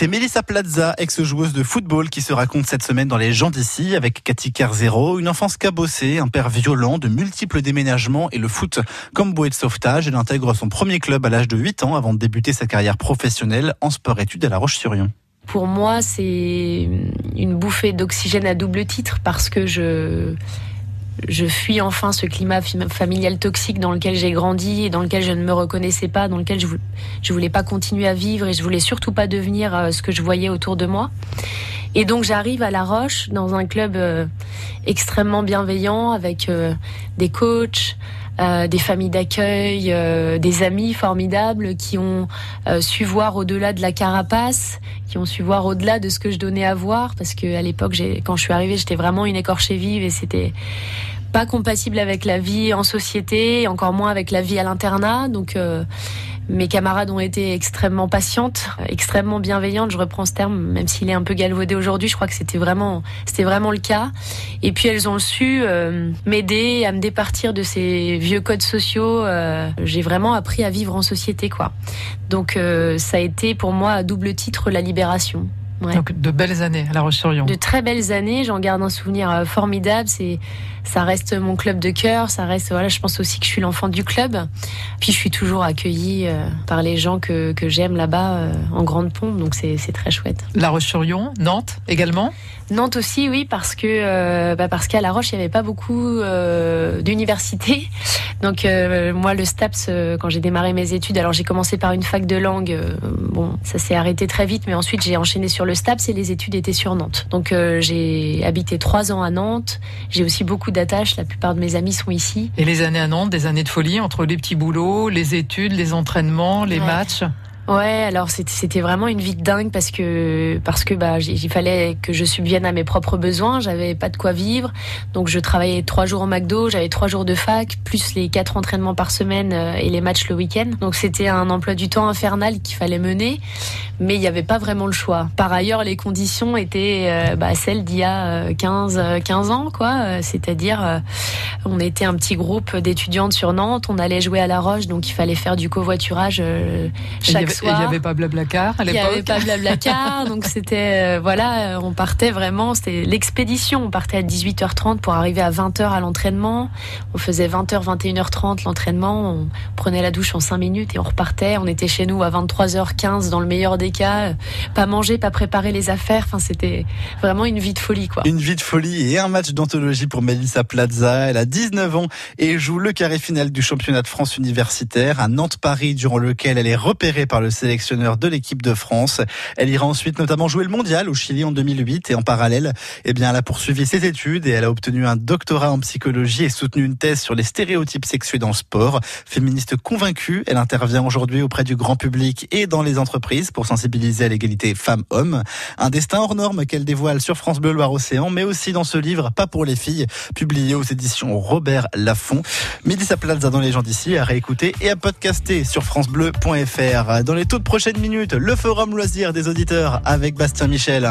c'est Melissa Plaza, ex-joueuse de football, qui se raconte cette semaine dans Les gens d'ici avec Cathy Carzero. Une enfance cabossée, un père violent, de multiples déménagements et le foot comme bouée de sauvetage. Elle intègre son premier club à l'âge de 8 ans avant de débuter sa carrière professionnelle en sport-études à La Roche-sur-Yon. Pour moi, c'est une bouffée d'oxygène à double titre parce que je je fuis enfin ce climat familial toxique dans lequel j'ai grandi et dans lequel je ne me reconnaissais pas, dans lequel je, je voulais pas continuer à vivre et je voulais surtout pas devenir euh, ce que je voyais autour de moi. Et donc j'arrive à La Roche dans un club euh, extrêmement bienveillant avec euh, des coachs, euh, des familles d'accueil, des amis formidables qui ont su voir au-delà de la carapace, qui ont su voir au-delà de ce que je donnais à voir, parce que l'époque, quand je suis arrivée, j'étais vraiment une écorchée vive et c'était pas compatible avec la vie en société, encore moins avec la vie à l'internat. Donc mes camarades ont été extrêmement patientes, extrêmement bienveillantes. Je reprends ce terme, même s'il est un peu galvaudé aujourd'hui. Je crois que c'était vraiment, c'était vraiment le cas. Et puis elles ont su euh, m'aider à me départir de ces vieux codes sociaux. Euh, j'ai vraiment appris à vivre en société, quoi. Donc euh, ça a été pour moi à double titre la libération. Donc de belles années à La Roche-sur-Yon. De très belles années, j'en garde un souvenir euh, formidable. C'est, ça reste mon club de cœur, ça reste, voilà, je pense aussi que je suis l'enfant du club. Puis je suis toujours accueillie euh, par les gens que, que j'aime là-bas euh, en grande pompe, donc c'est, c'est très chouette. La Roche-sur-Yon, Nantes également. Nantes aussi, oui, parce que bah parce qu'à La Roche il n'y avait pas beaucoup d'universités. Donc moi le STAPS quand j'ai démarré mes études, alors j'ai commencé par une fac de langue. bon, ça s'est arrêté très vite, mais ensuite j'ai enchaîné sur le STAPS et les études étaient sur Nantes. Donc euh, j'ai habité trois ans à Nantes. J'ai aussi beaucoup d'attaches. La plupart de mes amis sont ici. Et les années à Nantes, des années de folie entre les petits boulots, les études, les entraînements, les matchs? Ouais, alors c'était vraiment une vie de dingue parce que parce que bah il fallait que je subvienne à mes propres besoins. J'avais pas de quoi vivre, donc je travaillais trois jours au McDo, j'avais trois jours de fac plus les quatre entraînements par semaine euh, et les matchs le week-end. Donc c'était un emploi du temps infernal qu'il fallait mener, mais il n'y avait pas vraiment le choix. Par ailleurs, les conditions étaient euh, bah, celles d'il y a 15 euh, 15 ans quoi, c'est-à-dire on était un petit groupe d'étudiantes sur Nantes, on allait jouer à La Roche, donc il fallait faire du covoiturage chaque il n'y avait pas Blablacar à l'époque. Il n'y avait pas Blablacar, donc c'était euh, voilà, on partait vraiment, c'était l'expédition. On partait à 18h30 pour arriver à 20h à l'entraînement. On faisait 20h, 21h30 l'entraînement. On prenait la douche en 5 minutes et on repartait. On était chez nous à 23h15 dans le meilleur des cas. Pas manger, pas préparer les affaires. Enfin, c'était vraiment une vie de folie, quoi. Une vie de folie et un match d'anthologie pour Melissa Plaza. Elle a 19 ans et joue le carré final du championnat de France universitaire à Nantes-Paris, durant lequel elle est repérée par le sélectionneur de l'équipe de France. Elle ira ensuite notamment jouer le mondial au Chili en 2008 et en parallèle, eh bien, elle a poursuivi ses études et elle a obtenu un doctorat en psychologie et soutenu une thèse sur les stéréotypes sexuels dans le sport. Féministe convaincue, elle intervient aujourd'hui auprès du grand public et dans les entreprises pour sensibiliser à l'égalité femmes-hommes. Un destin hors norme qu'elle dévoile sur France Bleu Loire-Océan, mais aussi dans ce livre Pas pour les filles, publié aux éditions Robert Laffont. Mélissa Plaza dans les gens d'ici à réécouter et à podcaster sur francebleu.fr. Dans les toutes prochaines minutes, le forum loisir des auditeurs avec Bastien Michel.